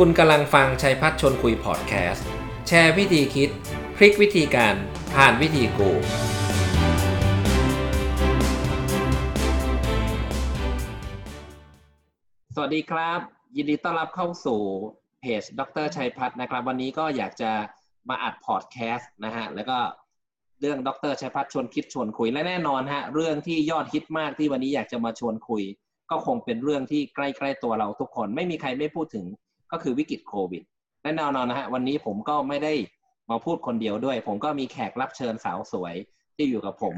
คุณกำลังฟังชัยพัฒชนคุยพอดแคสต์ แชร์วิธีคิด พลิกวิธีการผ่านวิธีกู สวัสดีครับ ยินดีต้อนรับเข้าสู่เพจดรชัยพัฒนะครับ วันนี้ก็อยากจะมาอัดพอดแคสต์นะฮะ แล้วก็เรื่องดรชัยพัฒชวนคิดชวนคุยและแน่นอนฮะ เรื่องที่ยอดฮิตมากที่วันนี้อยากจะมาชวนคุย ก็คงเป็นเรื่องที่ใกล้ ๆ ตัวเราทุกคน ไม่มีใครไม่พูดถึง ก็คือวิกฤตโควิดแน่นอนนะฮะวันนี้ผมก็ไม่ได้มาพูดคนเดียวด้วย ผมก็มีแขกรับเชิญสาวสวยที่อยู่กับผม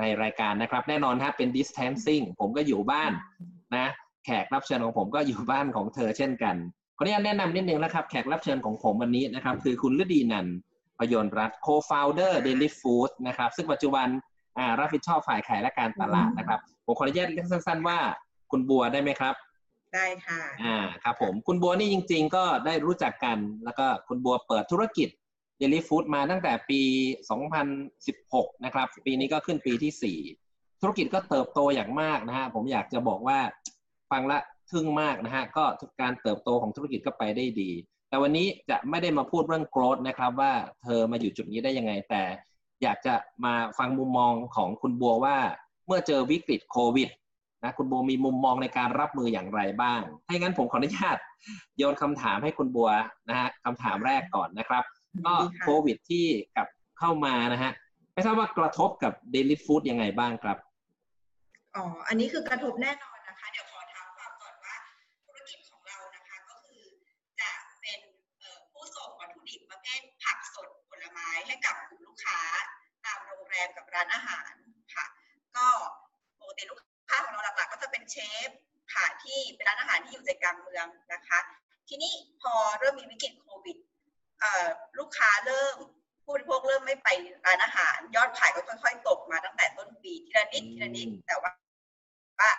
ในรายการนะครับ แน่นอนฮะเป็น distancing ผมก็อยู่บ้านนะ แขกรับเชิญของผมก็อยู่บ้านของเธอเช่นกันขออนุญาตแนะนำนิดนึงนะครับ แขกรับเชิญของผมวันนี้นะครับ คือคุณฤดีนันพยนตรัฐ co-founder Daily Food นะครับ ซึ่งปัจจุบันรับผิดชอบฝ่ายขายและการตลาดนะครับ ผมขออนุญาตเรียกสั้น ๆ ว่าคุณบัวได้ไหมครับ ได้ค่ะอ่าครับผมคุณบัวนี่จริง ๆ ก็ได้รู้จักกันแล้วก็คุณบัวเปิดธุรกิจ Daily Food มาตั้งแต่ปี 2016 นะครับ ปีนี้ก็ขึ้นปีที่ 4 ธุรกิจก็เติบโตอย่างมากนะฮะผมอยากจะบอกว่าฟังละทึ่งมากนะฮะก็การเติบโตของธุรกิจก็ไปได้ดี แต่วันนี้จะไม่ได้มาพูดเรื่อง growth นะครับ ว่าเธอมาอยู่จุดนี้ได้ยังไง แต่อยากจะมาฟังมุมมองของคุณบัวว่า เมื่อเจอวิกฤตโควิด นะคุณบัวมีมุมมองในการรับมืออย่างไรบ้าง ถ้าอย่างนั้นผมขออนุญาตโยนคำถามให้คุณบัวนะฮะคำถามแรกก่อนนะครับ ก็ดีค่ะโควิดที่กลับเข้ามานะฮะไม่ทราบว่ากระทบกับ Daily Food ยังไงบ้างครับอ๋ออันนี้คือกระทบแน่นอนนะคะ เดี๋ยวขอท้าความก่อนว่าธุรกิจของเรานะคะ ก็คือจะเป็นเอ่อผู้ส่งวัตถุดิบประเภทผักสดผลไม้ให้กับกลุ่มลูกค้า ตามโรงแรมกับร้านอาหารค่ะ ก็ปกติลูก เป็นเชฟค่ะที่เป็นร้านอาหารที่อยู่ใจกลางเมืองนะคะ ทีนี้พอเริ่มมีวิกฤตโควิดเอ่อลูกค้าเริ่มผู้บริโภคเริ่มไม่ไปร้านอาหาร ยอดขายก็ค่อย ๆ ตกมาตั้งแต่ต้นปีทีละนิดทีละนิดแต่ว่าว่า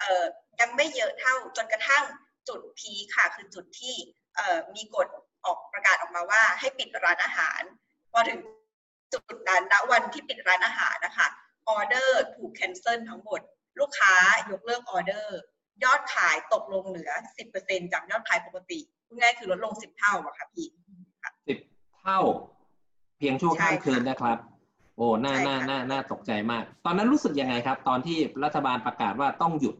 เอ่อยังไม่เยอะเท่าจนกระทั่งจุด peak ค่ะ คือจุดที่เอ่อมีกฎออกประกาศออกมาว่าให้ปิดร้านอาหารพอถึงจุดนั้นณวันที่ปิดร้านอาหารนะคะออเดอร์ถูก cancel ทั้งหมด ลูกค้ายกเลิกออเดอร์ ยอดขายตกลงเหลือ 10%จากยอดขายปกติพูดง่ายๆคือลดลง 10 เท่าอะค่ะพี่สิบเท่า เพียงชั่วข้ามใช่ค่ะคืนนะครับ โอ้น่าใช่น่าค่ะน่าน่าตกใจมาก ตอนนั้นรู้สึกยังไงครับ ตอนที่รัฐบาลประกาศว่าต้องหยุด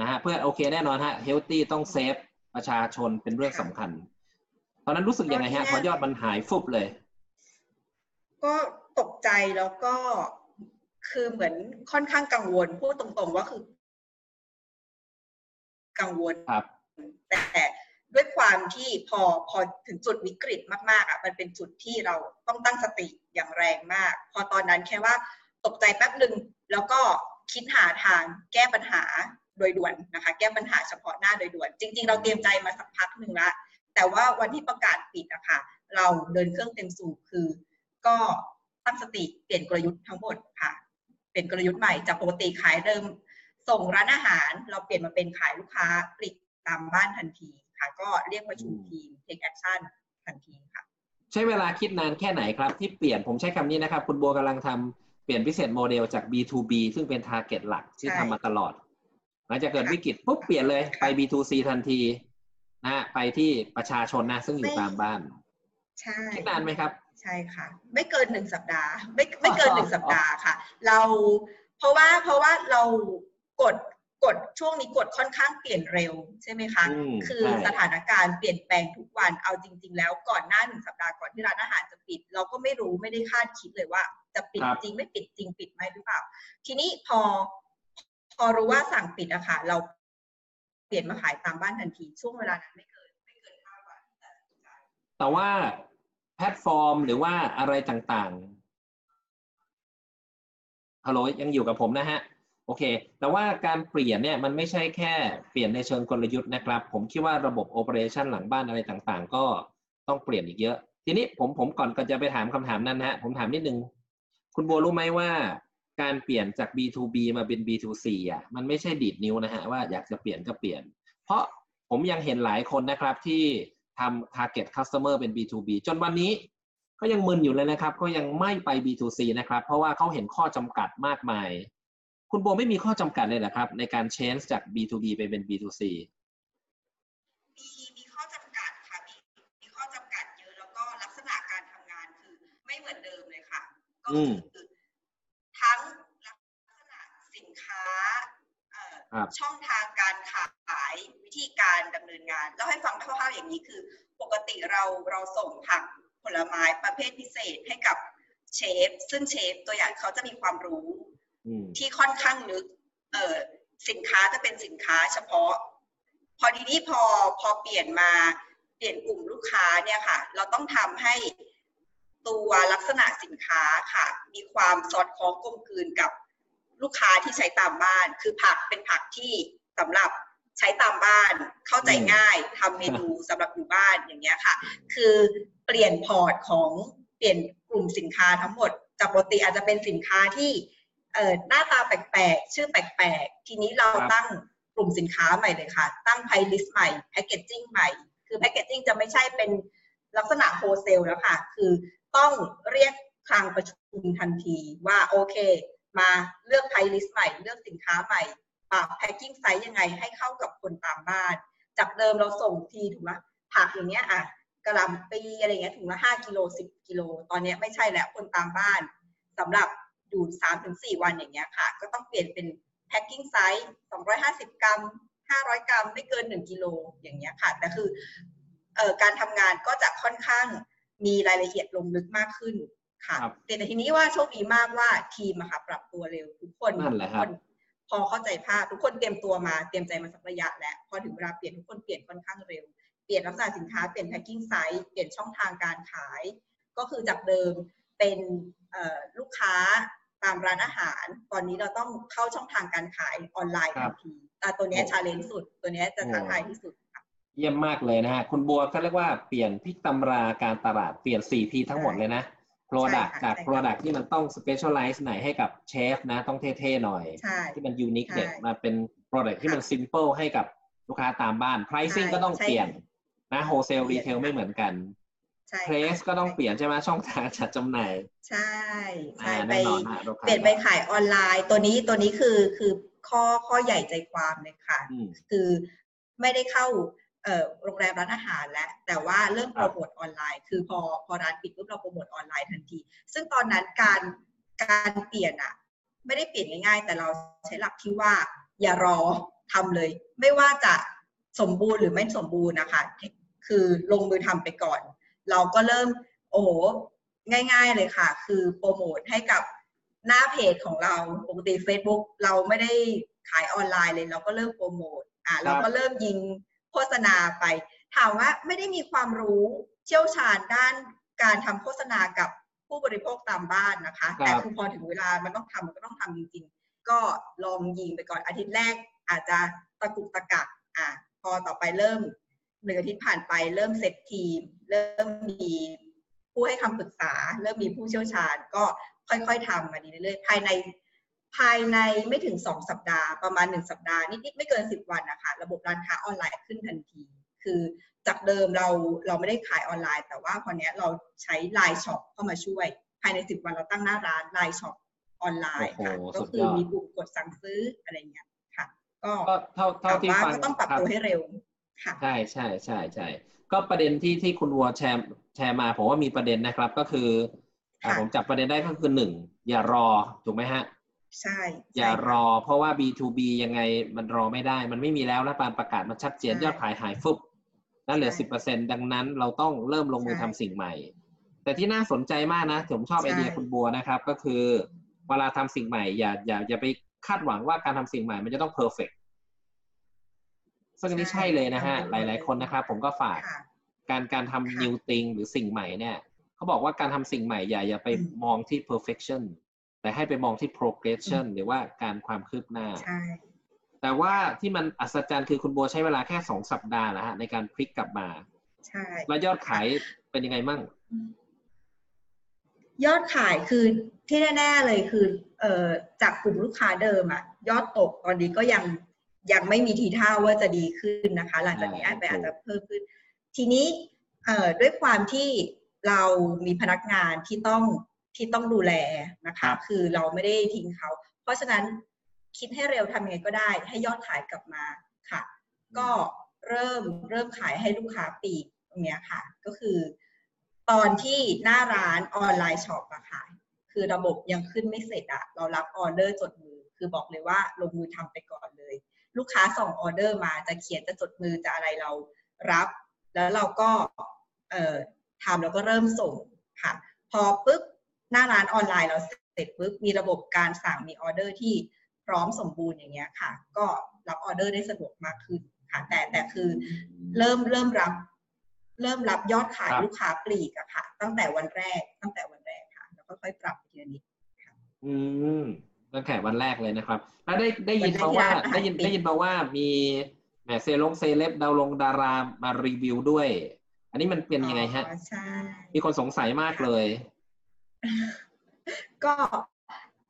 นะฮะเพื่อโอเคแน่นอนฮะเฮลตี้ต้องเซฟประชาชนเป็นเรื่องสำคัญ ตอนนั้นรู้สึกยังไงฮะพอยอดมันหายฟุบเลย ก็ตกใจแล้วก็ คือเหมือนค่อนข้างกังวลพูดตรงๆว่าคือ กังวลครับแต่ด้วยความที่พอพอถึงจุดวิกฤตมากๆอะมันเป็นจุดที่เราต้องตั้งสติอย่างแรงมาก พอตอนนั้นแค่ว่าตกใจแป๊บหนึ่งแล้วก็คิดหาทางแก้ปัญหาโดยด่วนนะคะ แก้ปัญหาเฉพาะหน้าโดยด่วน จริง ๆ เราเตรียมใจมาสักพักหนึ่งละแต่ว่าวันที่ประกาศปิดอะค่ะ เราเดินเครื่องเต็มสูบคือ ก็ตั้งสติเปลี่ยนกลยุทธ์ทั้งหมดค่ะ เป็นกลยุทธ์ใหม่จากปกติขายเดิมส่งร้านอาหาร เราเปลี่ยนมาเป็นขายลูกค้าปลีกตามบ้านทันทีค่ะ ก็เรียกประชุมทีม take action ทันทีค่ะ ใช้เวลาคิดนานแค่ไหนครับ ที่เปลี่ยนผมใช้คำนี้นะครับ คุณบัวกำลังทำเปลี่ยนพิเศษโมเดลจาก B2B ซึ่งเป็น target หลักที่ใช่ทำมาตลอด หลังจากเกิดวิกฤตปุ๊บเปลี่ยนเลยไป B2C ทันทีนะฮะไปที่ประชาชนนะซึ่งอยู่ตามบ้าน ใช่คิดนานไหมครับ ใช่ค่ะ ไม่เกินหนึ่งสัปดาห์ ไม่ไม่เกินหนึ่งสัปดาห์ค่ะ เราเพราะว่าเพราะว่าเรากดกดช่วงนี้กดค่อนข้างเปลี่ยนเร็วใช่ไหมคะอืมคือใช่สถานการณ์เปลี่ยนแปลงทุกวันเอาจริง ๆ แล้วก่อนหน้าหนึ่งสัปดาห์ก่อนที่ร้านอาหารจะปิด เราก็ไม่รู้ไม่ได้คาดคิดเลยว่า จะปิดจริงไม่ปิดจริงปิดไหมหรือเปล่า ทีนี้พอ พอรู้ว่าสั่งปิดอะค่ะ เราเปลี่ยนมาขายตามบ้านทันทีช่วงเวลานั้นไม่เกินไม่เกินห้าวันที่ตัดสินใจแต่ว่าแพลตฟอร์ม หรือว่าอะไรต่างๆฮัลโหลยังอยู่กับผมนะฮะโอเค แต่ว่าการเปลี่ยนเนี่ยมันไม่ใช่แค่เปลี่ยนในเชิงกลยุทธ์นะครับ ผมคิดว่าระบบโอเปอเรชันหลังบ้านอะไรต่างๆ ก็ต้องเปลี่ยนอีกเยอะ ทีนี้ผมผมก่อนก่อนจะไปถามคำถามนั้นนะฮะผมถามนิดนึง คุณบัวรู้ไหมว่าการเปลี่ยนจาก B2B มาเป็น B2C อะมันไม่ใช่ดีดนิ้วนะฮะว่าอยากจะเปลี่ยนก็เปลี่ยน เพราะผมยังเห็นหลายคนนะครับที่ ทำ target customer เป็น B2B จนวันนี้ก็ยังมึนอยู่เลยนะครับ ก็ยังไม่ไป B2C นะครับ เพราะว่าเขาเห็นข้อจำกัดมากมาย คุณโบไม่มีข้อจำกัดเลยนะครับ ในการ change จาก B2B ไปเป็น B2C มีมีข้อจำกัดค่ะ มีมีข้อจำกัดเยอะแล้วก็ลักษณะการทำงานคือไม่เหมือนเดิมเลยค่ะ ก็คือทั้งลักษณะสินค้าช่องทางก ธีการดำเนินงานเล่าให้ฟังคร่าวๆอย่างนี้คือ ปกติเราเราส่งผักผลไม้ประเภทพิเศษให้กับเชฟ ซึ่งเชฟตัวอย่างเขาจะมีความรู้อืมที่ค่อนข้างลึกเอ่อสินค้าจะเป็นสินค้าเฉพาะ พอทีนี้พอพอเปลี่ยนมาเปลี่ยนกลุ่มลูกค้าเนี่ยค่ะ เราต้องทำให้ตัวลักษณะสินค้าค่ะ มีความสอดคล้องกลมกลืนกับลูกค้าที่ใช้ตามบ้าน คือผักเป็นผักที่สำหรับ ใช้ตามบ้านเข้าใจง่ายทำเมนูสำหรับอยู่บ้านอย่างเงี้ยค่ะ คือเปลี่ยน port ของเปลี่ยนกลุ่มสินค้าทั้งหมดจากปกติอาจจะเป็นสินค้าที่เอ่อหน้าตาแปลกๆ ชื่อแปลกๆ ทีนี้เราครับตั้งกลุ่มสินค้าใหม่เลยค่ะ ตั้ง price list ใหม่ packaging ใหม่ คือ packaging จะไม่ใช่เป็นลักษณะ wholesale แล้วค่ะ คือต้องเรียกคลังประชุมทันทีว่าโอเค มาเลือก price list ใหม่ เลือกสินค้าใหม่ปรับ packing size ยังไงให้เข้ากับคนตามบ้าน จากเดิมเราส่งทีถูกไหมผักอย่างเงี้ยอะกระหลำปีอะไรเงี้ยถุงละห้ากิโลสิบกิโลตอนเนี้ยไม่ใช่แล้วคนตามบ้านสำหรับอยู่สามถึงสี่วันอย่างเงี้ยค่ะ ก็ต้องเปลี่ยนเป็นแพ็คกิ้งไซส์สองร้อยห้าสิบกรัมห้าร้อยกรัมไม่เกินหนึ่งกิโลอย่างเงี้ยค่ะแต่คือเอ่อการทำงานก็จะค่อนข้างมีรายละเอียดลงลึกมากขึ้นค่ะครับแต่ทีนี้ว่าโชคดีมากว่าทีมอะค่ะปรับตัวเร็วทุกคนนั่นแหละครับทุกน พอเข้าใจภาพทุกคนเตรียมตัวมาเตรียมใจมาสักระยะแล้วพอถึงเวลาเปลี่ยนทุกคนเปลี่ยนค่อนข้างเร็ว เปลี่ยนลักษณะสินค้าเปลี่ยน packing size เปลี่ยนช่องทางการขาย ก็คือจากเดิมเป็นเอ่อลูกค้าตามร้านอาหาร ตอนนี้เราต้องเข้าช่องทางการขายออนไลน์ครัทับนทีแต่ตัวเนี้โอ้ challenge สุด ตัวเนี้ยจะท้าทายที่สุดค่ะเยี่ยมมากเลยนะฮะคุณบัวก็เรียกว่าเปลี่ยนพลิกตำราการตลาดเปลี่ยน 4P ทั้งหมดเลยนะ Product ใช่ค่ะจากใช่ค่ะ Product ที่มันต้อง Specialize หน่อยให้กับเชฟนะต้องเท่ๆหน่อยใช่ที่มัน Unique ใช่เด็ดมาเป็น Product ที่มัน Simple ให้กับลูกค้าตามบ้าน Pricing ใช่ก็ต้องใช่เปลี่ยนนะ Wholesale เปลี่ยน Retail ไม่เหมือนกันใช่ค่ะ Place ก็ต้องเปลี่ยนใช่ไหมช่องทางจัดจำหน่าย ใช่ใช่อ่าไปแน่นอนฮะลูกค้าเปลี่ยนไปขายออนไลน์ ตัวนี้ตัวนี้คือคือข้อข้อใหญ่ใจความเลยค่ะอืมคือไม่ได้เข้าเอ่อ โรงแรมร้านอาหารแล้วแต่ว่าเริ่มคโปรัรบโมทออนไลน์ คือพอพอร้านปิดปุ๊บเราโปรโมทออนไลน์ทันที ซึ่งตอนนั้นการการเปลี่ยนอะไม่ได้เปลี่ยนง่ายๆ แต่เราใช้หลักที่ว่าอย่ารอทำเลย ไม่ว่าจะสมบูรณ์หรือไม่สมบูรณ์นะคะ คือลงมือทำไปก่อน เราก็เริ่มโอ้โหง่าย ๆเลยค่ะ คือโปรโมทให้กับหน้าเพจของเราปกติ Facebook เราไม่ได้ขายออนไลน์เลย เราก็เริ่มโปรโมทอะเราก็เริ่มยิง โฆษณาไป ถามว่าไม่ได้มีความรู้เชี่ยวชาญด้านการทำโฆษณากับผู้บริโภคตามบ้านนะคะครับแต่คือพอถึงเวลามันต้องทำมันก็ต้องทำจริงๆ ก็ลองยิงไปก่อนอาทิตย์แรก อาจจะตะกุกตะกักอะพอต่อไปเริ่มหนึ่งอาทิตย์ผ่านไปเริ่มเซตทีม เริ่มมีผู้ให้คำปรึกษา เริ่มมีผู้เชี่ยวชาญ ก็ค่อยๆทำมาดีเรื่อยๆภายใน ภายในไม่ถึงสองสัปดาห์ประมาณหนึ่งสัปดาห์นิดๆไม่เกินสิบวันนะคะระบบร้านค้าออนไลน์ขึ้นทันที คือจากเดิมเราเราไม่ได้ขายออนไลน์ แต่ว่าพอเนี้ยเราใช้ LINE Shop เข้ามาช่วย ภายในสิบวันเราตั้งหน้าร้าน LINE Shopออนไลน์ค่ะโอ้โหก็คือสุดยอดมีปุ่มกดสั่งซื้ออะไรเงี้ยค่ะ ก็ก็เท่าเท่าถามที่ว่าฟังก็ต้องปรับตัวให้เร็วค่ะใช่ใช่ใช่ใช่ก็ประเด็นที่ที่คุณบัวแชร์แชร์มาผมว่ามีประเด็นนะครับก็คืออ่าค่ะผมจับประเด็นได้ก็คือหนึ่งอย่ารอถูกไหมฮะ ใช่อย่าใช่ค่ะรอ เพราะว่า B2B ยังไงมันรอไม่ได้ มันไม่มีแล้วนะปานประกาศมันชัดเจนใช่ยอดขายหายฟุบนั่นเหลือใช่สิบเปอร์เซ็นดังนั้นเราต้องเริ่มลงมือใช่ทำสิ่งใหม่ แต่ที่น่าสนใจมากนะ ผมชอบใช่ไอเดียคุณบัวนะครับ ก็คือเวลาทำสิ่งใหม่ อย่าอย่าอย่าไปคาดหวังว่าการทำสิ่งใหม่มันจะต้องเพอร์เฟกซึ่งอันนี้ใช่เลยนะฮะ หลาย ๆ คนนะครับผมก็ฝากค่ะการการทำค่ะ new thing หรือสิ่งใหม่เนี่ยเขาบอกว่าการทำสิ่งใหม่อย่าอย่าไปอืมมองที่ perfection แต่ให้ไปมองที่ progression หรือว่าการความคืบหน้าใช่แต่ว่าที่มันอัศจรรย์คือคุณบัวใช้เวลาแค่สองสัปดาห์นะฮะในการพลิกกลับมา ใช่ แล้วยอดขายเป็นยังไงมั่ง ยอดขายคือที่แน่ๆเลยคือ เอ่อจากกลุ่มลูกค้าเดิมอะยอดตกตอนนี้ก็ยังยังไม่มีทีท่าว่าจะดีขึ้นนะคะ หลังจากนี้อาจจะอาจจะเพิ่มขึ้น ทีนี้เอ่อด้วยความที่เรามีพนักงานที่ต้อง ที่ต้องดูแลนะครัคะบคือเราไม่ได้ทิ้งเขา เพราะฉะนั้นคิดให้เร็วทำยังไงก็ได้ ให้ยอดขายกลับมาค่ะ ก็เริ่มเริ่มขายให้ลูกค้าปลีกตรงเนี้ยค่ะ ก็คือ ตอนที่หน้าร้าน online shop อะค่ะคือระบบยังขึ้นไม่เสร็จอะเรารับออเดอร์จดมือ คือบอกเลยว่าลงมือทำไปก่อนเลย ลูกค้าส่งออเดอร์มาจะเขียนจะจดมือจะอะไรเรารับ แล้วเราก็เอ่อทำแล้วก็เริ่มส่งค่ะ พอปุ๊บ หน้าร้านออนไลน์เราเสร็จปุ๊บมีระบบการสั่งมีออเดอร์ที่พร้อมสมบูรณ์อย่างเงี้ยค่ะ ก็รับออเดอร์ได้สะดวกมากขึ้นค่ะแต่แต่คือเริ่มเริ่มรับ เริ่มรับยอดขายครับลูกค้าปลีกอะค่ะ ตั้งแต่วันแรกตั้งแต่วันแรกค่ะ แล้วก็ค่อยปรับไปทีละนิดอืมตั้งแต่วันแรกเลยนะครับ แล้วได้ได้ยินมาว่าวันแรกที่ร้านอาหารได้ยินปิดได้ยินมาว่ามีแหมเซลงเซเลบดาวลงดารามารีวิวด้วย อันนี้มันเป็นยังไงฮะอ๋อใช่มีคนสงสัยมากเลย ก็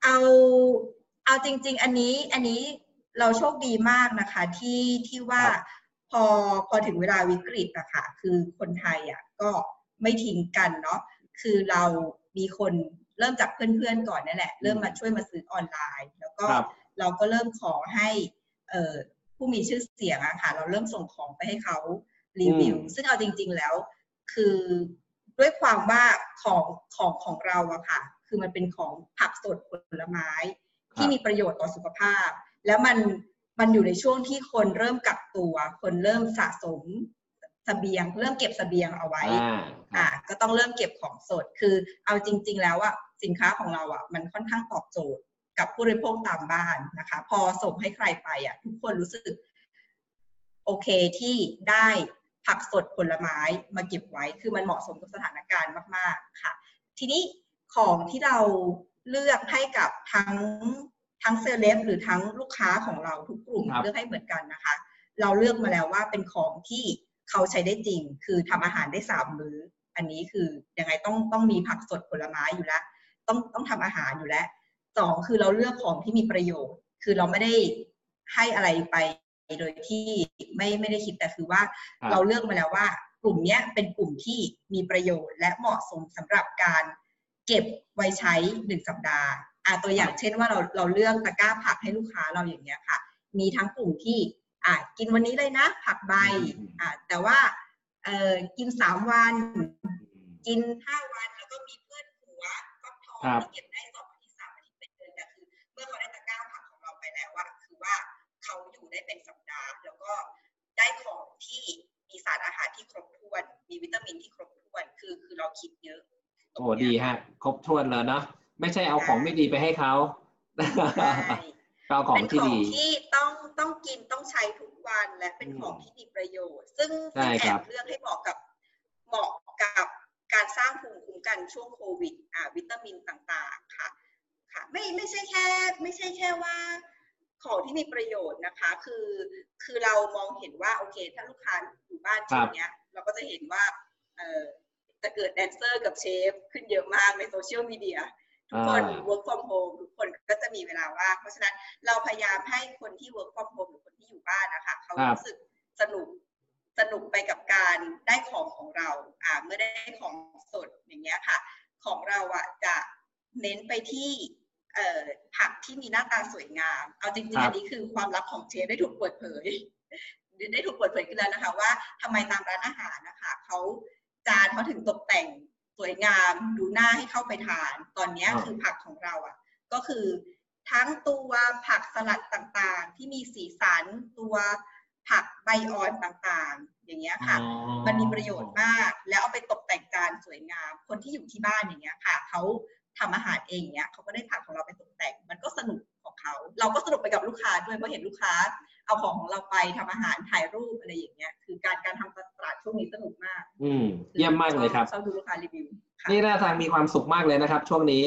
เอาเอาจริง ๆ อันนี้อันนี้เราโชคดีมากนะคะที่ที่ว่าครับพอพอถึงเวลาวิกฤตอะค่ะคือคนไทยอะก็ไม่ทิ้งกันเนาะคือเรามีคนเริ่มจากเพื่อนๆก่อนนั่นแหละ เริ่มมาช่วยมาซื้อออนไลน์ แล้วก็ครับเราก็เริ่มขอให้เอ่อผู้มีชื่อเสียงอะค่ะ เราเริ่มส่งของไปให้เขารีวิวอืมซึ่งเอาจริง ๆแล้ว คือ ด้วยความว่าของของของเราอะค่ะ คือมันเป็นของผักสดผลไม้ ที่มีประโยชน์ต่อสุขภาพ แล้วมันมันอยู่ในช่วงที่คนเริ่มกักตัว คนเริ่มสะสมเสบียง เริ่มเก็บเสบียงเอาไว้อ่าครัอะบก็ต้องเริ่มเก็บของสด คือเอาจริง ๆ แล้วอะสินค้าของเราอะมันค่อนข้างตอบโจทย์กับผู้บริโภคตามบ้านนะคะ พอส่งให้ใครไปอะทุกคนรู้สึกโอเคที่ได้ ผักสดผลไม้มาเก็บไว้ คือมันเหมาะสมกับสถานการณ์มาก ๆ ค่ะ ทีนี้ของที่เราเลือกให้กับทั้งทั้งเซเลบหรือทั้งลูกค้าของเราทุกกลุ่มครับเลือกให้เหมือนกันนะคะ เราเลือกมาแล้วว่าเป็นของที่เขาใช้ได้จริง คือทำอาหารได้สามมื้อ อันนี้คือยังไงต้องต้องมีผักสดผลไม้อยู่แล้ว ต้องต้องทำอาหารอยู่แล้วสองคือเราเลือกของที่มีประโยชน์ คือเราไม่ได้ให้อะไรไป โดยที่ไม่ไม่ได้คิดแต่คือว่าครับเราเลือกมาแล้วว่า กลุ่มเนี้ยเป็นกลุ่มที่มีประโยชน์ และเหมาะสมสำหรับการเก็บไว้ใช้หนึ่งสัปดาห์อ่าตัวอย่างเช่นว่าเราเราเลือกตะกร้าผักให้ลูกค้าเราอย่างเงี้ยค่ะ มีทั้งกลุ่มที่อ่ากินวันนี้เลยนะ ผักใบอืมอ่าแต่ว่าเอ่อกินสามวัน กินห้าวันแล้วก็มีเพื่อนหัวฟักทองครับที่เก็บได้สองอาทิตย์สามอาทิตย์เป็นเดือนแต่คือเมื่อเขาได้ตะกร้าผักของเราไปแล้วว่าคือว่าเขาอยู่ได้เป็นสัปดาห์แล้ว ก็ได้ของที่มีสารอาหารที่ครบถ้วน มีวิตามินที่ครบถ้วน คือคือเราคิดเยอะโอ้ดีฮะ ครบถ้วนเลยเนาะไม่ใช่เอาของไม่ดีไปให้เขาใช่เอาของเป็นขที่องดีที่ต้องต้องกินต้องใช้ทุกวันและเป็นอืมของที่มีประโยชน์ ซึ่งใช่ซึ่งแอครับบเลือกให้เหมาะกับเหมาะกับการสร้างภูมิคุ้มกันช่วงโควิดอ่าวิตามินต่างๆค่ะค่ะ ไม่ไม่ใช่แค่ ไม่ใช่แค่ว่า ของที่มีประโยชน์นะคะ คือคือเรามองเห็นว่าโอเค ถ้าลูกค้าอยู่บ้านช่วงเนี้ย เราก็จะเห็นว่าเออจะเกิดแดนเซอร์กับเชฟขึ้นเยอะมากในโซเชียลมีเดียทุกคนอ่า work from home ทุกคนก็จะมีเวลาว่างเพราะฉะนั้นเราพยายามให้คนที่ work from home หรือคนที่อยู่บ้านนะคะ เขาครับรู้สึกสนุกสนุกไปกับการได้ของของเราอ่าเมื่อได้ของสดอย่างเงี้ยค่ะ ของเราอะจะเน้นไปที่เอ่อ ผักที่มีหน้าตาสวยงาม เอาจริงครัๆบอันนี้คือความลับของเชฟได้ถูกเปิดเผย ได้ถูกเปิดเผยขึ้นแล้วนะคะ ว่าทำไมตามร้านอาหารนะคะเขาจานเขาถึงตกแต่งสวยงามดูน่าให้เข้าไปทาน ตอนเนี้ยอ่าคือผักของเราอะ ก็คือทั้งตัวผักสลัดต่างๆ ที่มีสีสันตัวผักใบอ่อนต่างๆ อย่างเงี้ยค่ะอ๋อมันมีประโยชน์มาก แล้วเอาไปตกแต่งจานสวยงาม คนที่อยู่ที่บ้านอย่างเงี้ยค่ะเขา ทำอาหารเองเนี้ยเขาก็ได้ผักของเราไปตกแต่ง มันก็สนุกของเขา เราก็สนุกไปกับลูกค้าด้วยเพราะเห็นลูกค้า เอาของของเราไปทำอาหารถ่ายรูปอะไรอย่างเงี้ย คือการการทำตลาดช่วงนี้สนุกมาก อืมเยี่ยมมากเลยครับชอบดูลูกค้ารีวิวค่ะนี่น่าทางมีความสุขมากเลยนะครับ ช่วงนี้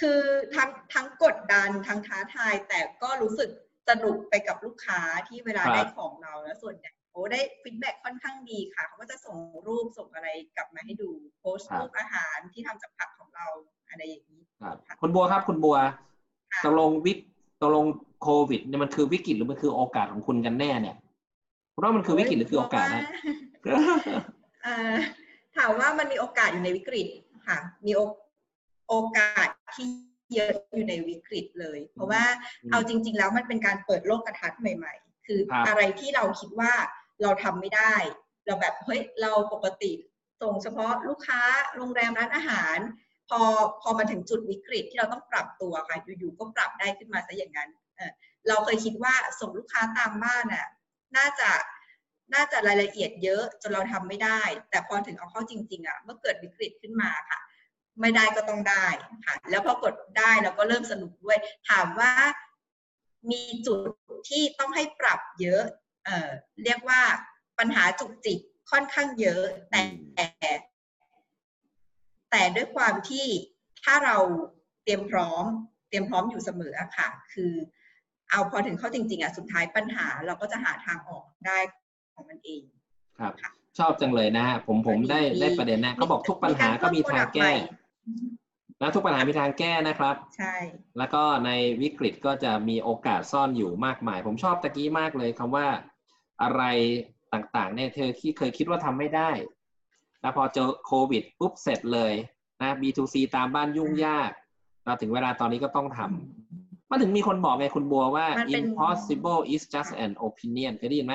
คือทั้งทั้งกดดันทั้งท้าทายแต่ก็รู้สึกสนุกไปกับลูกค้าที่เวลาครับได้ของเราแล้วส่วนใหญ่ โอ้ได้ฟีดแบ็ค่อนข้างดีค่ะ เขาก็จะส่งรูปส่งอะไรกลับมาให้ดูโพสต์รูปอาหารที่ทำจากผักของเราอะไรอย่างนี้ครับคุณบัวครับคุณบัวค่ะตกลงวิกตกลงโควิดเนี่ยมันคือวิกฤตหรือมันคือโอกาสของคุณกันแน่เนี่ยคุณว่ามันคือวิกฤตหรือคือโอกาสนะเอ่อถามว่ามันมีโอกาสอยู่ในวิกฤตค่ะ มีโอโอกาสที่เยอะอยู่ในวิกฤตเลย เพราะว่าอืมเอาจริง ๆ แล้วมันเป็นการเปิดโลกทัศน์ใหม่ ๆ คือครับอะไรที่เราคิดว่า เราทำไม่ได้ เราแบบเฮ้ยเราปกติส่งเฉพาะลูกค้าโรงแรมร้านอาหาร พอพอมาถึงจุดวิกฤตที่เราต้องปรับตัวค่ะอยู่ๆก็ปรับได้ขึ้นมาซะอย่างนั้นเราเคยคิดว่าส่งลูกค้าตามบ้านน่ะน่าจะน่าจะรายละเอียดเยอะจนเราทำไม่ได้ แต่พอถึงเอาเข้าจริง ๆอะเมื่อเกิดวิกฤตขึ้นมาค่ะ ไม่ได้ก็ต้องได้ค่ะ แล้วพอกดได้เราก็เริ่มสนุกด้วย ถามว่ามีจุดที่ต้องให้ปรับเยอะ เอ่อเรียกว่าปัญหาจุกจิกค่อนข้างเยอะแต่แต่ด้วยความที่ถ้าเราเตรียมพร้อม เตรียมพร้อมอยู่เสมอค่ะ คือเอาพอถึงเข้าจริง ๆอะสุดท้ายปัญหาเราก็จะหาทางออกได้ของมันเองครับชอบจังเลยนะฮะผมผมได้ได้ประเด็นนะเขาบอกทุกปัญหาก็มีทางแก้นะทุกปัญหามีทางแก้นะครับ ใช่ แล้วก็ในวิกฤตก็จะมีโอกาสซ่อนอยู่มากมาย ผมชอบตะกี้มากเลยคำว่า อะไรต่างๆเนี่ยเธอที่เคยคิดว่าทำไม่ได้ แล้วพอเจอโควิดปุ๊บเสร็จเลยนะ B2C ตามบ้านยุ่งยากเราถึงเวลาตอนนี้ก็ต้องทำมันถึงมีคนบอกไงคุณบัวว่า impossible is just an opinion เคยได้ยินไหม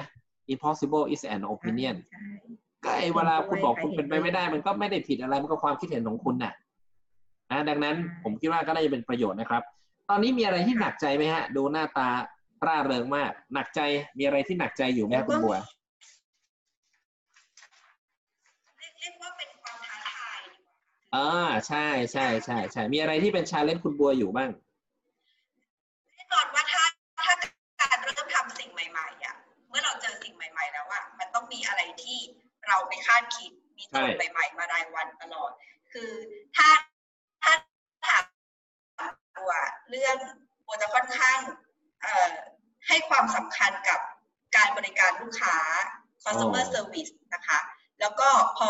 impossible is an opinion ก็ไอ้เวลาคุณบอกคุณเป็นไปไม่ได้ มันก็ไม่ได้ผิดอะไรมันก็ความคิดเห็นของคุณน่ะนะดังนั้นผมคิดว่าก็น่าจะเป็นประโยชน์นะครับ ตอนนี้มีอะไรที่หนักใจไหมฮะ ดูหน้าตา ร่าเริงมาก หนักใจมีอะไรที่หนักใจอยู่ไหมคุณบัวเรียกว่าเป็นความท้าทายอ่าใช่ใช่ใช่ใช่มีอะไรที่เป็นชาเลนจ์คุณบัวอยู่บ้างแน่นอนว่าถ้าถ้าการเริ่มทำสิ่งใหม่ๆอะเมื่อเราเจอสิ่งใหม่ ๆ แล้วอะมันต้องมีอะไรที่เราไม่คาดคิดมีโจทย์ใหม่ ๆ มารายวันตลอด คือถ้าถ้าถามตัวเรื่องบัวจะค่อนข้าง ให้ความสำคัญกับการบริการลูกค้า customer service นะคะ แล้วก็พอ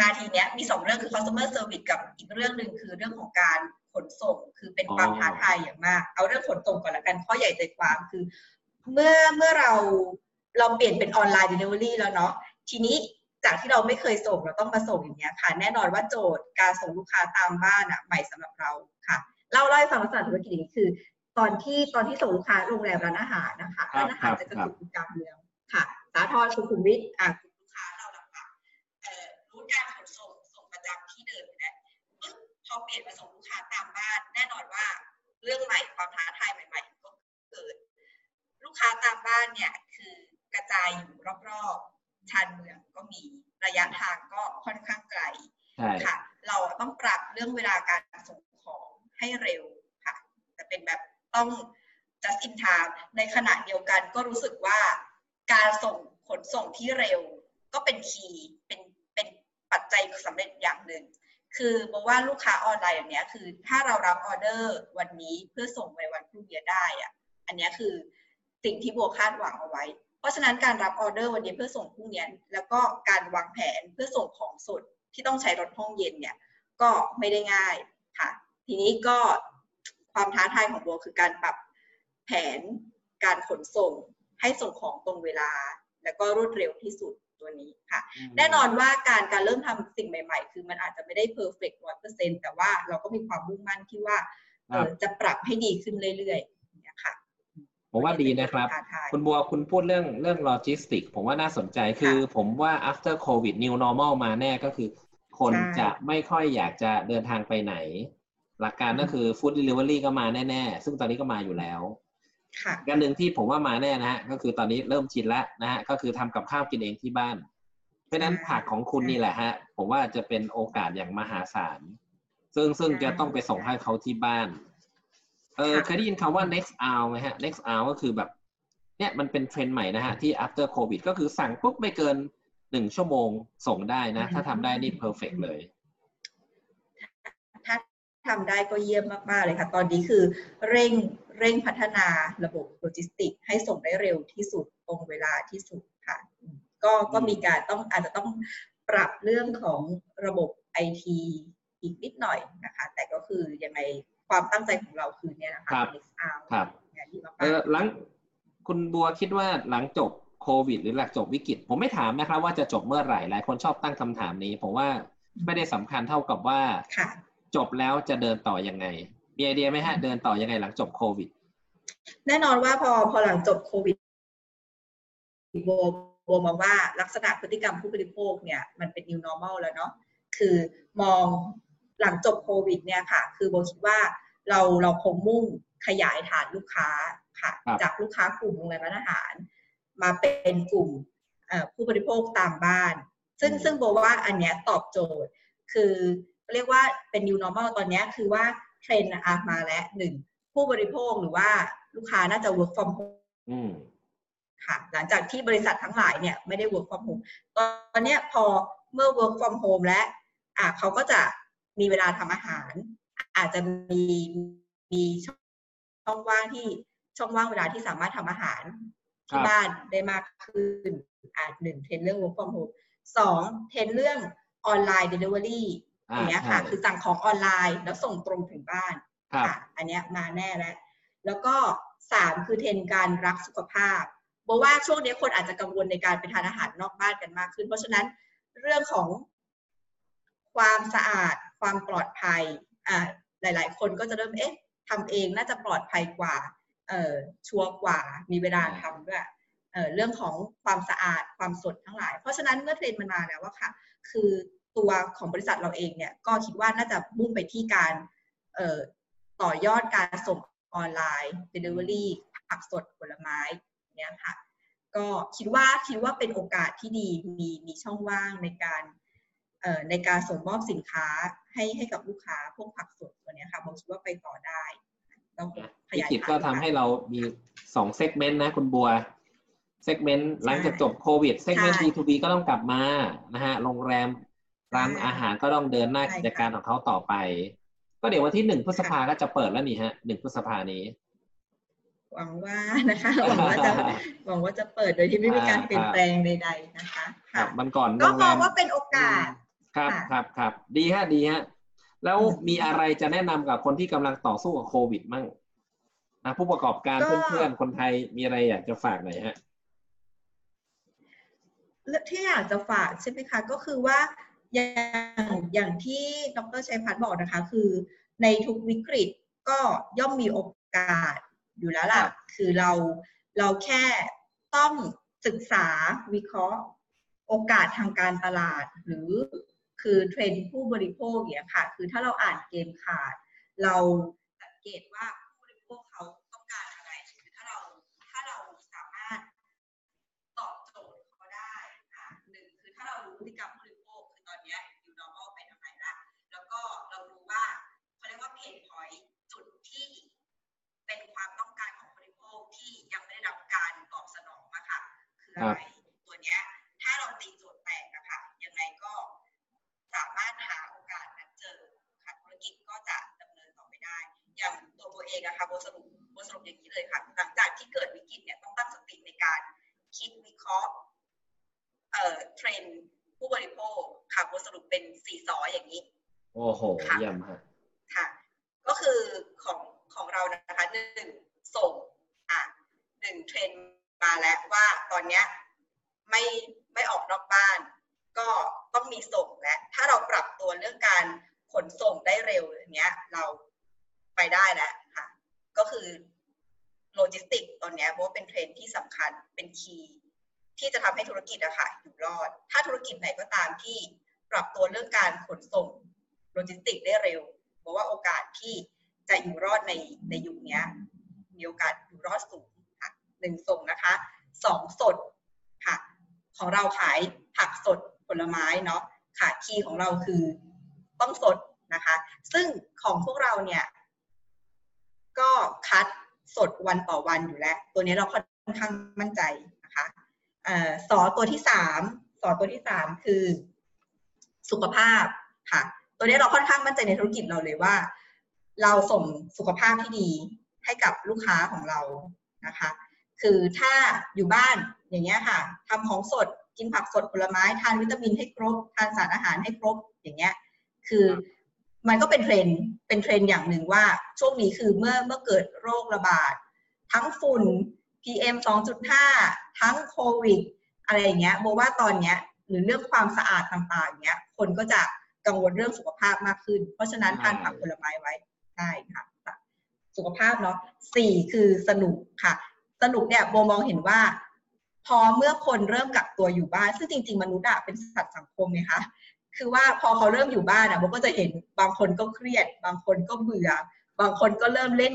นาทีเนี้ยมีสองเรื่องคือ customer service กับอีกเรื่องหนึ่งคือเรื่องของการขนส่งคือเป็นความท้าทายอย่างมาก เอาเรื่องขนส่งก่อนละกันข้อใหญ่ใจความคือ เมื่อเมื่อเราเราเปลี่ยนเป็นออนไลน์ delivery แล้วเนาะทีนี้จากที่เราไม่เคยส่งเราต้องมาส่งอย่างเงี้ยค่ะ แน่นอนว่าโจทย์การส่งลูกค้าตามบ้านอะใหม่สำหรับเราค่ะเล่าเล่าให้ฟังลักษณะธุรกิจนี้คือ ตอนที่ตอนที่ส่งลูกค้าโรงแรมร้านอาหารนะคะร้านอาหารจะกระจุกอยู่กลางเมืองค่ะสาทรสุขุมวิทอะลูกค้าเราละค่ะรู้การขนส่งส่งประจำที่เดิมแล้วพอเปลี่ยนมาส่งลูกค้าตามบ้าน แน่นอนว่าเรื่องใหม่ความท้าทายใหม่ ๆ ก็เกิด ลูกค้าตามบ้านเนี่ยคือกระจายอยู่รอบๆชานเมืองก็มีระยะทางก็ค่อนข้างไกลค่ะ เราต้องปรับเรื่องเวลาการส่งของให้เร็วค่ะแต่เป็นแบบ ต้อง just in time ในขณะเดียวกันก็รู้สึกว่าการส่งขนส่งที่เร็วก็เป็นคีย์เป็นเป็นปัจจัยสำเร็จอย่างหนึ่ง คือบอกว่าลูกค้าออนไลน์อย่างเนี้ยคือ ถ้าเรารับออเดอร์วันนี้เพื่อส่งไปวันพรุ่งนี้ได้อะอันนี้คือสิ่งที่บัวคาดหวังเอาไว้ เพราะฉะนั้นการรับออเดอร์วันนี้เพื่อส่งพรุ่งนี้แล้วก็การวางแผนเพื่อส่งของสดที่ต้องใช้รถห้องเย็นเนี่ยก็ไม่ได้ง่ายค่ะ ทีนี้ก็ ความท้าทายของโบคือการปรับแผนการขนส่งให้ส่งของตรงเวลา แล้วก็รวดเร็วที่สุดตัวนี้ค่ะ แน่นอนว่าการการเริ่มทำสิ่งใหม่ ๆ คือมันอาจจะไม่ได้ perfect ร้อยเปอร์เซ็นต์แต่ว่าเราก็มีความมุ่งมั่นที่ว่าจะปรับให้ดีขึ้นเรื่อยๆเนี่ยค่ะผมว่าดีนะครับ คุณบัวคุณพูดเรื่องเรื่องโลจิสติก ผมว่าน่าสนใจคือผมว่า after covid new normal มาแน่ก็คือ คนจะไม่ค่อยอยากจะเดินทางไปไหน หลักการก็คือ food delivery ก็มาแน่ๆ ซึ่งตอนนี้ก็มาอยู่แล้วกันหนึ่งที่ผมว่ามาแน่นะฮะก็คือตอนนี้เริ่มชินแล้วนะฮะก็คือทำกับข้าวกินเองที่บ้าน เพราะนั้นผักของคุณนี่แหละฮะผมว่าจะเป็นโอกาสอย่างมหาศาลซึ่งซึ่งจะต้องไปส่งให้เขาที่บ้านเออเคยได้ยินคำว่า next hour ไหมฮะ next hour ก็คือแบบ เนี่ยมันเป็นเทรนด์ใหม่นะฮะ ที่ after covid ก็คือสั่งปุ๊บไม่เกินหนึ่งชั่วโมงส่งได้นะ ถ้าทำได้นี่ perfect เลย ทำได้ก็เยี่ยมมากๆเลยค่ะ ตอนนี้คือเร่งเร่งพัฒนาระบบโลจิสติก ให้ส่งได้เร็วที่สุดตรงเวลาที่สุดค่ะ ก็ก็มีการต้องอาจจะต้องปรับเรื่องของระบบไอทีอีกนิดหน่อยนะคะ แต่ก็คือยังไงความตั้งใจของเราคือเนี่ยนะคะครับครับเออหลังคุณบัวคิดว่าหลังจบโควิด หรือหลังจบวิกฤต ผมไม่ถามนะครับว่าจะจบเมื่อไหร่หลายคนชอบตั้งคำถามนี้ ผมว่าไม่ได้สำคัญเท่ากับว่า จบแล้วจะเดินต่อยังไงมีไอเดียไหมฮะ เดินต่อยังไงหลังจบโควิด แน่นอนว่าพอพอหลังจบโควิดโบโบมองว่าลักษณะพฤติกรรมผู้บริโภคเนี่ยมันเป็น new normal แล้วเนาะคือมองหลังจบโควิดเนี่ยค่ะ คือโบคิดว่าเราเราคงมุ่งขยายฐานลูกค้าค่ะครับจากลูกค้ากลุ่มโรงแรมร้านอาหาร มาเป็นกลุ่มเอ่อผู้บริโภคตามบ้าน ซึ่งอืมซึ่งโบว่าอันเนี้ยตอบโจทย์ คือ เรียกว่าเป็น new normal ตอนเนี้ยคือว่าเทรนด์อะมาแล้วหนึ่งผู้บริโภคหรือว่าลูกค้าน่าจะ work from home อืมค่ะ หลังจากที่บริษัททั้งหลายเนี่ยไม่ได้ work from home ตอนเนี้ยพอเมื่อ work from home แล้วอะเขาก็จะมีเวลาทำอาหาร อาจจะมีมีช่องว่างที่ช่องว่างเวลาที่สามารถทำอาหารครัที่บบ้านได้มากขึ้นอะหนึ่งเทรนด์เรื่อง work from home สองเทรนด์เรื่องออนไลน์ delivery อ่าอย่างเงี้ยค่ะใช่คือสั่งของออนไลน์แล้วส่งตรงถึงบ้านครับค่ะอันเนี้ยมาแน่แล้วแล้วก็สามคือเทรนด์การรักสุขภาพบอกว่าช่วงนี้คนอาจจะกังวลในการไปทานอาหารนอกบ้านกันมากขึ้น เพราะฉะนั้นเรื่องของความสะอาด ความปลอดภัยอ่าหลาย ๆ คนก็จะเริ่มเอ๊ะทำเองน่าจะปลอดภัยกว่าเอ่อชัวร์กว่ามีเวลาทำด้วยเอ่อเรื่องของความสะอาดความสดทั้งหลาย เพราะฉะนั้นเมื่อเทรนด์มันมาแล้วว่าค่ะ คือ ตัวของบริษัทเราเองเนี่ยก็คิดว่าน่าจะมุ่งไปที่การเอ่อต่อยอดการส่งออนไลน์ Delivery ผักสดผลไม้เนี่ยค่ะก็คิดว่าคิดว่าเป็นโอกาสที่ดีมีมีช่องว่างในการเอ่อในการส่งมอบสินค้าให้ให้กับลูกค้าพวกผักสดตัวเนี้ยค่ะผมคิดว่าไปต่อได้เราวิกฤตคงขยายฐานก็ทำให้เรามีสอง segment นะคุณบัว segment หลังจากจบโควิด segment ใช่ B2B ก็ต้องกลับมานะฮะโรงแรม ร้านใช่อาหารก็ต้องเดินหน้าใช่กิจการของเขาต่อไป ก็เดี๋ยววันที่หนึ่งพฤษภาค่ะก็จะเปิดแล้วนี่ฮะหนึ่งพฤษภานี้ หวังว่านะคะหวังว่าจะหวังว่าจะเปิดโดยที่ไม่มีการอ่าเปลี่ยนแปลงใด ๆ นะคะครัค่ะบมันก่อนก็โรงมแรองมว่าเป็นโอกาส ครับค่ะครับครับดีฮะดีฮะแล้วอืมมีอะไรจะแนะนำกับคนที่กำลังต่อสู้กับโควิดมั่งนะผู้ประกอบการก็เพื่อนๆคนไทยมีอะไรอยากจะฝากหน่อยฮะที่อยากจะฝากใช่ไหมคะก็คือว่า อย่างอย่างที่ดรชัยพัฒน์บอกนะคะ คือในทุกวิกฤตก็ย่อมมีโอกาสอยู่แล้วล่ะครับคือเราเราแค่ต้องศึกษาวิเคราะห์โอกาสทางการตลาด หรือคือเทรนด์ผู้บริโภคเนี่ยค่ะ คือถ้าเราอ่านเกมขาด เราสังเกตว่า คืออะไรตัวเนี้ยถ้าเราตีโจทย์แตกอะค่ะยังไงก็สามารถหาโอกาสนั้นเจอค่ะธุรกิจก็จะดำเนินต่อไปได้ อย่างตัวโบเองอะค่ะโบสรุปโบสรุปอย่างนี้เลยค่ะ หลังจากที่เกิดวิกฤตเนี่ยต้องตั้งสติในการคิดวิเคราะห์เอ่อเทรนด์ผู้บริโภคค่ะบทสรุปเป็นสี่สออย่างนี้ โอ้โหค่ะเยี่ยมฮะค่ะ ก็คือของของเรานะคะหนึ่งส่งอะหนึ่งเทรนด์มาแล้วว่าตอนเนี้ยไม่ไม่ออกนอกบ้าน ก็ต้องมีส่งและถ้าเราปรับตัวเรื่องการขนส่งได้เร็วอย่างเงี้ย เราไปได้แล้วค่ะ ก็คือโลจิสติกตอนเนี้ยเพราะว่าเป็นเทรนด์ที่สำคัญเป็น key ที่จะทำให้ธุรกิจอะค่ะอยู่รอด ถ้าธุรกิจไหนก็ตามที่ปรับตัวเรื่องการขนส่งโลจิสติกได้เร็วบอกว่าโอกาสที่จะอยู่รอด ในในยุคนี้มีโอกาสอยู่รอดสูงค่ะหนึ่งส่งนะคะสองสดค่ะ ของเราขายผักสดผลไม้เนาะค่ะคีย์ของเราคือต้องสดนะคะ ซึ่งของพวกเราเนี่ย ก็คัดสดวันต่อวันอยู่แล้ว ตัวนี้เราค่อนข้างมั่นใจนะคะอ่อสอตัวที่สามสอตัวที่สามคือสุขภาพค่ะ ตัวนี้เราค่อนข้างมั่นใจในธุรกิจเราเลยว่า เราส่งสุขภาพที่ดีให้กับลูกค้าของเรานะคะ คือถ้าอยู่บ้านอย่างเงี้ยค่ะทำของสดกินผักสดผลไม้ทานวิตามินให้ครบ ทานสารอาหารให้ครบอย่างเงี้ย คือมันก็เป็นเทรนด์เป็นเทรนด์อย่างหนึ่งว่าช่วงนี้คือเมื่อเมื่อเกิดโรคระบาด ทั้งฝุ่น PM 2.5 ทั้งโควิด อะไรอย่างเงี้ยโบว่าตอนเนี้ยหรือเรื่องความสะอาดต่างๆเนี้ยคนก็จะกังวลเรื่องสุขภาพมากขึ้น เพราะฉะนั้นทานผักผลไม้ไว้ ได้ค่ะสุขภาพเนาะสี่คือสนุกค่ะ สนุกเนี่ยโบมองเห็นว่า พอเมื่อคนเริ่มกักตัวอยู่บ้าน ซึ่งจริง ๆ มนุษย์อะเป็นสัตว์สังคมไงคะคือว่าพอเขาเริ่มอยู่บ้านอะโบก็จะเห็นบางคนก็เครียด บางคนก็เบื่อ บางคนก็เริ่มเล่น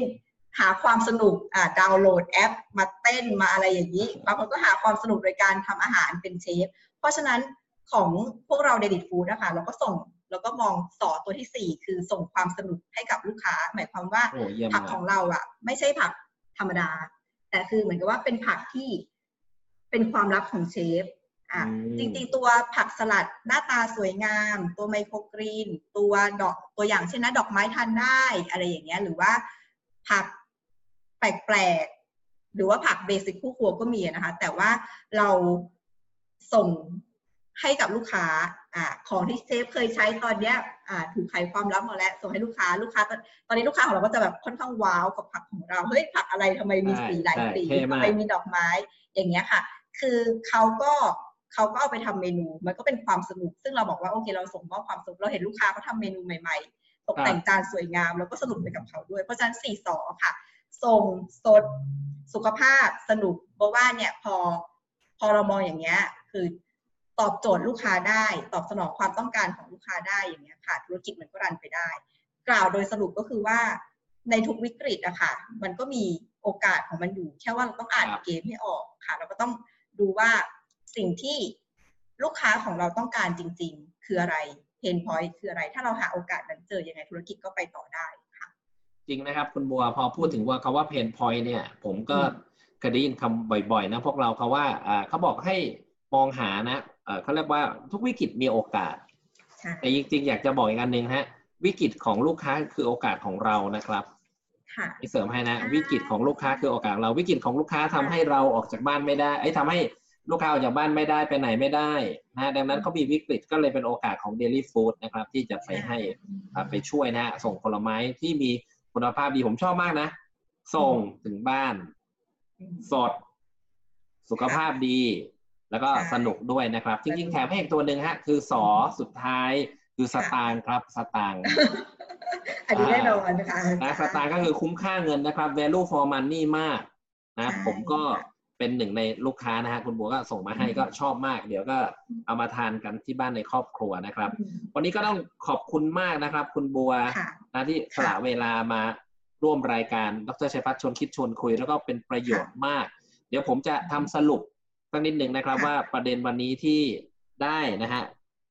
หาความสนุกอ่าดาวน์โหลดแอป มาเต้นมาอะไรอย่างนี้ บางคนก็หาความสนุกโดยการทำอาหารเป็นเชฟ เพราะฉะนั้นของพวกเราเดดิตฟู้ดนะคะเราก็ส่ง แล้วก็มองสอตัวที่สี่คือส่งความสนุกให้กับลูกค้า หมายความว่าโอ้เยี่ยมผักมาขกองเราอะไม่ใช่ผักธรรมดา แต่คือเหมือนกับว่าเป็นผักที่เป็นความลับของเชฟอะอืมจริงๆ ตัวผักสลัดหน้าตาสวยงาม ตัวไมโครกรีน ตัวดอกตัวอย่างเช่นนะดอกไม้ทานได้อะไรอย่างเงี้ย หรือว่าผักแปลกๆ หรือว่าผักเบสิกคู่ครัวก็มีนะคะ แต่ว่าเราส่ง ให้กับลูกค้าอ่าของที่เชฟเคยใช้ตอนเนี้ยอ่าถูกไขความลับหมดแล้วส่งให้ลูกค้าลูกค้าตอนตอนนี้ลูกค้าของเราก็จะแบบค่อนข้างว้าวกับผักของเราเฮ้ยผักอะไรทำไมมีใช่สีหลายใช่สีเท่มากทำไมมีดอกไม้อย่างเงี้ยค่ะ คือเขาก็เขาก็เอาไปทำเมนู มันก็เป็นความสนุก ซึ่งเราบอกว่าโอเคเราส่งมอบความสุขเราเห็นลูกค้าเขาทำเมนูใหม่ๆ ตกแต่งจานสวยงามแล้วก็สนุกไปกับเขาด้วย เพราะฉะนั้นสี่สอค่ะ ส่งสด สุขภาพสนุกเพราะว่าเนี่ยพอพอเรามองอย่างเงี้ยคือ ตอบโจทย์ลูกค้าได้ ตอบสนองความต้องการของลูกค้าได้อย่างเงี้ยค่ะธุรกิจมันก็รันไปได้ กล่าวโดยสรุปก็คือว่าในทุกวิกฤตอะค่ะ มันก็มีโอกาสของมันอยู่แค่ว่าเราต้องอ่านครับเกมให้ออกค่ะ เราก็ต้องดูว่าสิ่งที่ลูกค้าของเราต้องการจริง ๆ คืออะไร pain point คืออะไร ถ้าเราหาโอกาสนั้นเจอยังไงธุรกิจก็ไปต่อได้ค่ะ จริงนะครับคุณบัวพอพูดถึงว่าคำว่า pain point เนี่ย ผมก็อืมเคยได้ยินคำบ่อยๆ นะพวกเราเขาว่าอ่าเขาบอกให้มองหานะ เอ่อเขาเรียกว่าทุกวิกฤตมีโอกาสใช่แต่จริงๆ อยากจะบอกอีกอันหนึ่งฮะ วิกฤตของลูกค้าคือโอกาสของเรานะครับค่ะเสริมให้นะอ่าวิกฤตของลูกค้าคือโอกาสเราวิกฤตของลูกค้าทำให้เราออกจากบ้านไม่ได้ไอ้ยทำให้ลูกค้าออกจากบ้านไม่ได้ไปไหนไม่ได้นะดังนั้นเขามีวิกฤตก็เลยเป็นโอกาสของ Daily Food นะครับที่จะไปให้อ่าไปช่วยนะฮะส่งผลไม้ที่มีคุณภาพดีผมชอบมากนะ ส่งถึงบ้านอืมสด สุขภาพดี แล้วก็ใช่สนุกด้วยนะครับ จริงๆแถมให้อีกตัวหนึ่งฮะ คือสอสุดท้ายคือสตางค์ครับสตางค์อันนี้แน่นอนค่ะนะสตางค์ก็คือคุ้มค่าเงินนะครับ value for money มากนะใช่ผมก็เป็นหนึ่งในลูกค้านะฮะคุณบัวก็ส่งมาให้ก็ชอบมาก เดี๋ยวก็เอามาทานกันที่บ้านในครอบครัวนะครับอืมวันนี้ก็ต้องขอบคุณมากนะครับ คุณบัวค่ะนะที่สละเวลามาร่วมรายการดรชัยพัฒน์ชวนคิดชวนคุย แล้วก็เป็นประโยชน์มาก เดี๋ยวผมจะทำสรุป สักนิดหนึ่งนะครับค่ะว่าประเด็นวันนี้ที่ได้นะฮะ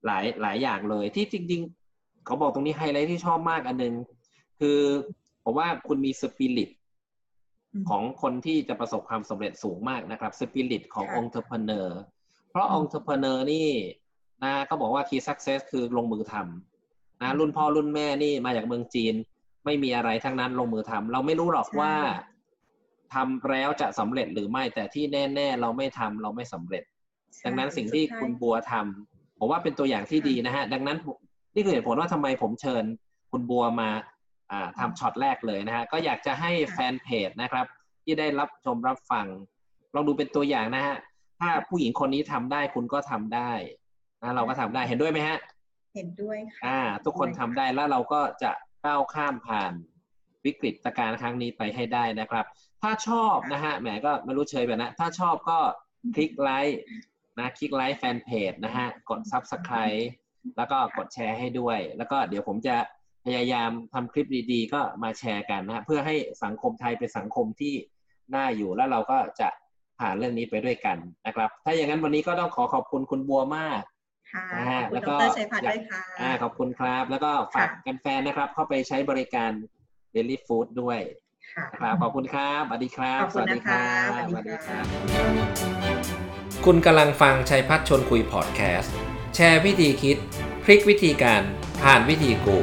หลายหลายอย่างเลย ที่จริง ๆ เขาบอกตรงนี้ไฮไลท์ที่ชอบมากอันหนึง คือผมว่าคุณมีสปิริตอืมของคนที่จะประสบความสำเร็จสูงมากนะครับสปิริตของค่ะ entrepreneur เพราะอืม entrepreneur นี่นะก็บอกว่า key success คือลงมือทำนะรุ่นพ่อรุ่นแม่นี่มาจากเมืองจีน ไม่มีอะไรทั้งนั้นลงมือทำเราไม่รู้หรอกใช่ว่า ทำแล้วจะสำเร็จหรือไม่ แต่ที่แน่ ๆ เราไม่ทำเราไม่สำเร็จ ดังนั้นสิ่งที่คุณบัวทำผมว่าเป็นตัวอย่างที่ดีนะฮะ ดังนั้นผมนี่คือเหตุผลว่าทำไมผมเชิญคุณบัวมาอ่าทำช็อตแรกเลยนะฮะ ก็อยากจะให้แฟนเพจนะครับ ที่ได้รับชมรับฟังลองดูเป็นตัวอย่างนะฮะ ถ้าผู้หญิงคนนี้ทำได้คุณก็ทำได้นะเราก็ทำได้เห็นด้วยไหมฮะ เห็นด้วยค่ะอ่า ทุกคนทำได้แล้วเราก็จะก้าวข้ามผ่านวิกฤตการณ์ครั้งนี้ไปให้ได้นะครับ ถ้าชอบนะฮะแหมก็ไม่รู้เชยแบบนะถ้าชอบก็คลิกไลค์นะคลิกไลค์แฟนเพจนะฮะกด Subscribe แล้วก็กดแชร์ให้ด้วย แล้วก็เดี๋ยวผมจะพยายามทำคลิปดีๆ ก็มาแชร์กันนะฮะเพื่อให้สังคมไทยเป็นสังคมที่น่าอยู่แล้วเราก็จะผ่านเรื่องนี้ไปด้วยกันนะครับ ถ้าอย่างนั้นวันนี้ก็ต้องขอขอบคุณคุณบัวมากค่ะนะฮะขอบคุณแล้วดก็รชัยพัฒน์ด้วยค่ะอ่าขอบคุณครับ แล้วก็ฝากค่ะกันแฟนนะครับ เข้าไปใช้บริการ Daily Food ด้วย ค่ะนะครับขอบคุณครับสวัสดีครับขอบคุณนะคะสวัสดีคสวัรัสบดีค่ะคุณกำลังฟังชัยพัฒน์ชนคุยพอดแคสต์ แชร์วิธีคิด พลิกวิธีการผ่านวิธีกู